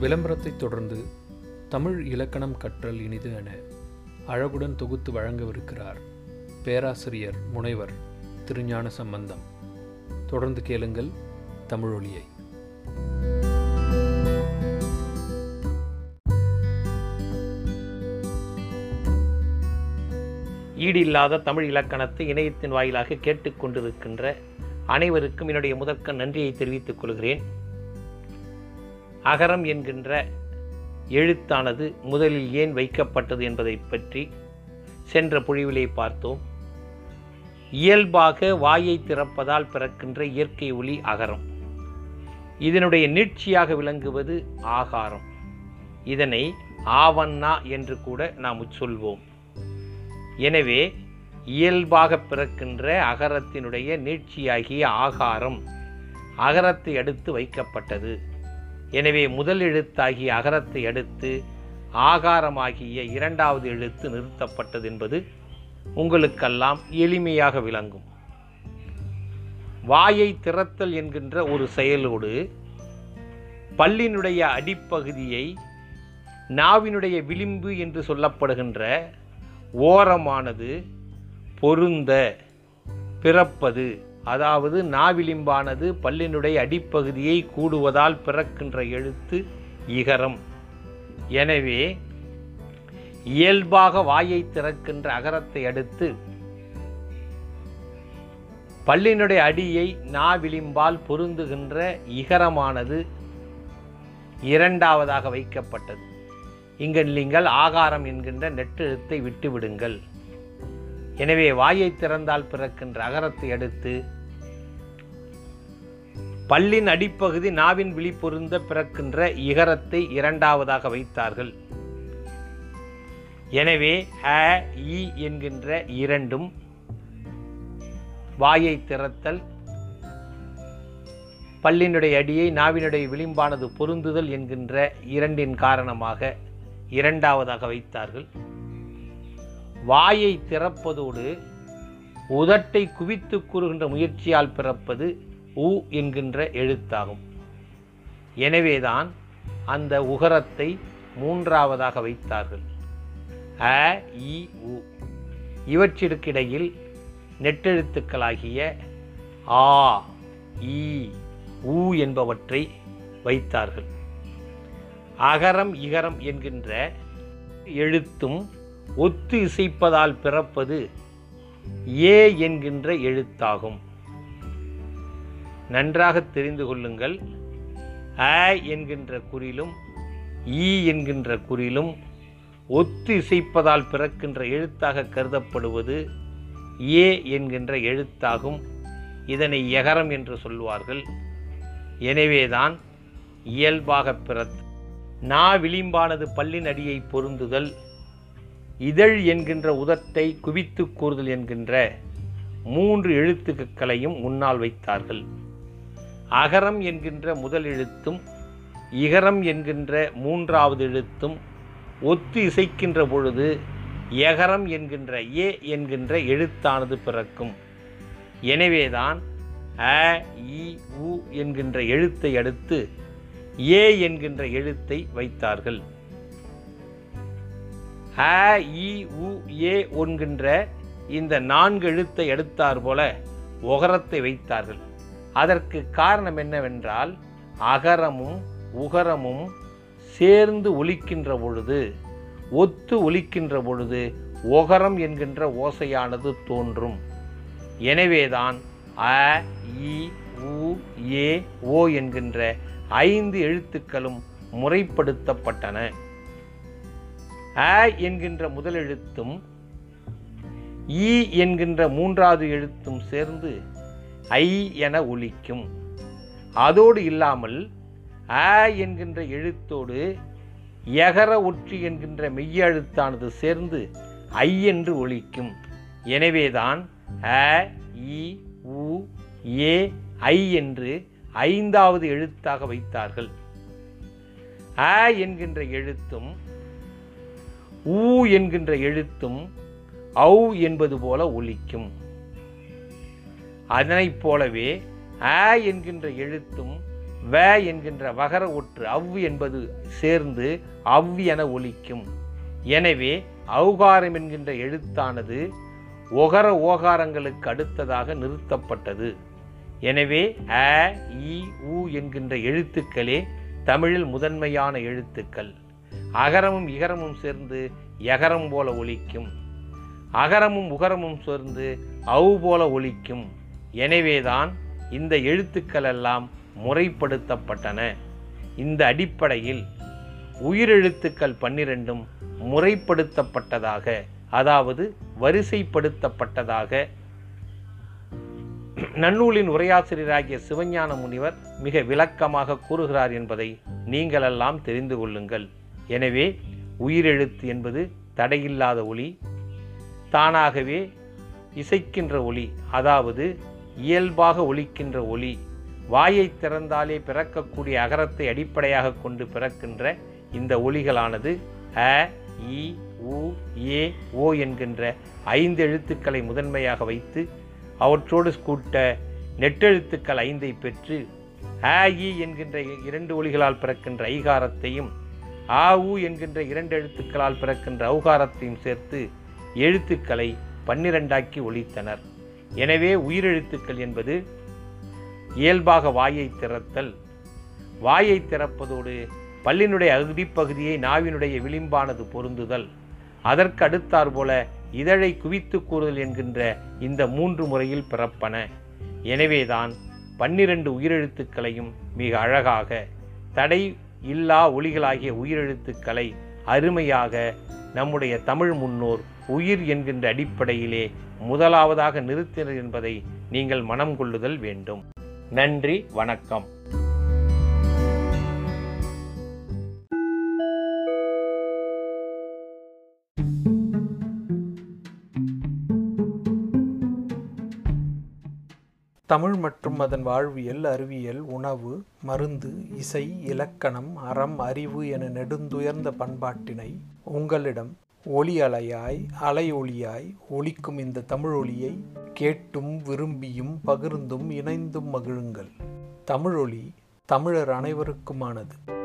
விளம்பரத்தை தொடர்ந்து தமிழ் இலக்கணம் கற்றல் இனிது என அழகுடன் தொகுத்து வழங்கவிருக்கிறார் பேராசிரியர் முனைவர் திருஞான சம்பந்தம். தொடர்ந்து கேளுங்கள் தமிழொலியை ஈடில்லாத தமிழ் இலக்கணத்தை இணையத்தின் வாயிலாக கேட்டுக்கொண்டிருக்கின்ற அனைவருக்கும் என்னுடைய முதற்க நன்றியை தெரிவித்துக் கொள்கிறேன். அகரம் என்கின்ற எழுத்தானது முதலில் ஏன் வைக்கப்பட்டது என்பதை பற்றி சென்ற பொழிவிலே பார்த்தோம். இயல்பாக வாயை திறப்பதால் பிறக்கின்ற இயற்கை ஒளி அகரம். இதனுடைய நீட்சியாக விளங்குவது ஆகாரம். இதனை ஆவண்ணா என்று கூட நாம் சொல்வோம் எனவே இயல்பாக பிறக்கின்ற அகரத்தினுடைய நீட்சியாகிய ஆகாரம் அகரத்தை அடுத்து வைக்கப்பட்டது. எனவே முதல் எழுத்தாகிய அகரத்தை அடுத்து ஆகாரமாகிய இரண்டாவது எழுத்து நிறுத்தப்பட்டது என்பது உங்களுக்கெல்லாம் எளிமையாக விளங்கும். வாயை திறத்தல் என்கின்ற ஒரு செயலோடு பல்லினுடைய அடிப்பகுதியை நாவினுடைய விளிம்பு என்று சொல்லப்படுகின்ற ஓரமானது பொருந்த பிறப்பது. அதாவது நாவிளிம்பானது பல்லினுடைய அடிப்பகுதியை கூடுவதால் பிறக்கின்ற எழுத்து இகரம். எனவே இயல்பாக வாயை திறக்கின்ற அகரத்தை அடுத்து பல்லினுடைய அடியை நாவிளிம்பால் பொருந்துகின்ற இகரமானது இரண்டாவதாக வைக்கப்பட்டது. இங்கு நீங்கள் ஆகாரம் என்கின்ற நெட்டெழுத்தை விட்டுவிடுங்கள். எனவே வாயை திறந்தால் பிறக்கின்ற அகரத்தை அடுத்து பல்லின் அடிப்பகுதி நாவின் விழி பொருந்த பிறக்கின்ற இகரத்தை இரண்டாவதாக வைத்தார்கள். எனவே அ இ என்கின்ற இரண்டும் வாயை திறத்தல் பல்லினுடைய அடியை நாவினுடைய விளிம்பானது பொருந்துதல் என்கின்ற இரண்டின் காரணமாக இரண்டாவதாக வைத்தார்கள். வாயை திறப்பதோடு உதட்டை குவித்து கூறுகின்ற முயற்சியால் பிறப்பது உ என்கின்ற எழுத்தாகும். எனவேதான் அந்த உகரத்தை மூன்றாவதாக வைத்தார்கள். அ இ உ. இவற்றிற்கிடையில் நெட்டெழுத்துக்களாகிய ஆ இ ஊ என்பவற்றை வைத்தார்கள். அகரம் இகரம் என்கின்ற எழுத்தும் ஒத்து இசைப்பதால் பிறப்பது ஏ என்கின்ற எழுத்தாகும். நன்றாக தெரிந்து கொள்ளுங்கள். அ என்கின்ற குறிலும் ஈ என்கின்ற குறிலும் ஒத்து இசைப்பதால் பிறக்கின்ற எழுத்தாக கருதப்படுவது ஏ என்கின்ற எழுத்தாகும். இதனை எகரம் என்று சொல்வார்கள். எனவேதான் இயல்பாக பிறத் நா விளிம்பானது பல்லின் அடியை பொருந்துதல் இதழ் என்கின்ற உதட்டை குவித்து கூறுதல் என்கின்ற மூன்று எழுத்துக்களையும் முன்னால் வைத்தார்கள். அகரம் என்கின்ற முதல் எழுத்தும் இகரம் என்கின்ற மூன்றாவது எழுத்தும் ஒத்து இசைக்கின்ற பொழுது எகரம் என்கின்ற ஏ என்கின்ற எழுத்தானது பிறக்கும். எனவேதான் அ இ உ என்கின்ற எழுத்தை அடுத்து ஏ என்கின்ற எழுத்தை வைத்தார்கள். அ இ உ ஏ என்கின்ற இந்த நான்கு எழுத்தை எடுத்தார் போல ஒகரத்தை வைத்தார்கள். அதற்கு காரணம் என்னவென்றால் அகரமும் உகரமும் சேர்ந்து ஒலிக்கின்ற பொழுது ஒத்து ஒலிக்கின்ற பொழுது ஒகரம் என்கின்ற ஓசையானது தோன்றும். எனவேதான் அ இ உ ஏ ஓ என்கின்ற ஐந்து எழுத்துக்களும் முறைப்படுத்தப்பட்டன. அ என்கின்ற முதல் எழுத்தும் ஈ என்கின்ற மூன்றாவது எழுத்தும் சேர்ந்து ஐ என ஒலிக்கும். அதோடு இல்லாமல் அ என்கின்ற எழுத்தோடு எகர ஒற்றி என்கின்ற மெய்யெழுத்தானது சேர்ந்து ஐ என்று ஒலிக்கும். எனவேதான் அ இ உ ஏ ஐ என்று ஐந்தாவது எழுத்தாக வைத்தார்கள். அ என்கின்ற எழுத்தும் ஊ என்கின்ற எழுத்தும் ஔ என்பது போல ஒலிக்கும். அதனைப் போலவே அ என்கின்ற எழுத்தும் வ என்கின்ற வகர ஒற்று அவ் என்பது சேர்ந்து அவ் என ஒலிக்கும். எனவே அவுகாரம் என்கின்ற எழுத்தானது ஒகர ஓகாரங்களுக்கு அடுத்ததாக நிறுத்தப்பட்டது. எனவே அ இ உ என்கின்ற எழுத்துக்களே தமிழில் முதன்மையான எழுத்துக்கள். அகரமும் இகரமும் சேர்ந்து யகரம் போல ஒலிக்கும். அகரமும் உகரமும் சேர்ந்து அவு போல ஒலிக்கும். எனவேதான் இந்த எழுத்துக்கள் எல்லாம் முறைப்படுத்தப்பட்டன. இந்த அடிப்படையில் உயிரெழுத்துக்கள் பன்னிரண்டும் முறைப்படுத்தப்பட்டதாக அதாவது வரிசைப்படுத்தப்பட்டதாக. நன்னூலின் உரையாசிரியராகிய சிவஞான முனிவர் மிக விளக்கமாக கூறுகிறார் என்பதை நீங்களெல்லாம் தெரிந்து கொள்ளுங்கள். எனவே உயிரெழுத்து என்பது தடையில்லாத ஒளி தானாகவே இசைக்கின்ற ஒளி அதாவது இயல்பாக ஒலிக்கின்ற ஒளி வாயை திறந்தாலே பிறக்கக்கூடிய அகரத்தை அடிப்படையாக கொண்டு பிறக்கின்ற இந்த ஒலிகளானது அ இ உ ஏ ஓ என்கின்ற ஐந்து எழுத்துக்களை முதன்மையாக வைத்து அவற்றோடு கூட்ட நெட்டெழுத்துக்கள் ஐந்தை பெற்று அ இ என்கின்ற இரண்டு ஒலிகளால் பிறக்கின்ற ஐகாரத்தையும் ஆ உ என்கின்ற இரண்டு எழுத்துக்களால் பிறக்கின்ற ஔகாரத்தையும் சேர்த்து எழுத்துக்களை பன்னிரண்டாக்கி ஒழித்தனர் எனவே உயிரெழுத்துக்கள் என்பது இயல்பாக வாயை திறத்தல். வாயை திறப்பதோடு பல்லினுடைய அகுதிப்பகுதியை நாவினுடைய விளிம்பானது பொருந்துதல். அதற்கு அடுத்தாற் போல இதழை குவித்து கூறுதல் என்கின்ற இந்த மூன்று முறையில் பிறப்பன. எனவேதான் பன்னிரண்டு உயிரெழுத்துக்களையும் மிக அழகாக தடை இல்லா ஒளிகளாகிய உயிரெழுத்துக்களை அருமையாக நம்முடைய தமிழ் முன்னோர் உயிர் என்கின்ற அடிப்படையிலே முதலாவதாக நிறுத்தினர் என்பதை நீங்கள் மனம் கொள்ளுதல் வேண்டும். நன்றி வணக்கம். தமிழ் மற்றும் அதன் வாழ்வியல் அறிவியல் உணவு மருந்து இசை இலக்கணம் அறம் அறிவு என நெடுந்துயர்ந்த பண்பாட்டினை உங்களிடம் ஒளி அலையாய் அலை ஒளியாய் ஒலிக்கும் இந்த தமிழ் ஒளியை கேட்டும் விரும்பியும் பகிர்ந்தும் இணைந்தும் மகிழுங்கள். தமிழொலி தமிழர் அனைவருக்குமானது.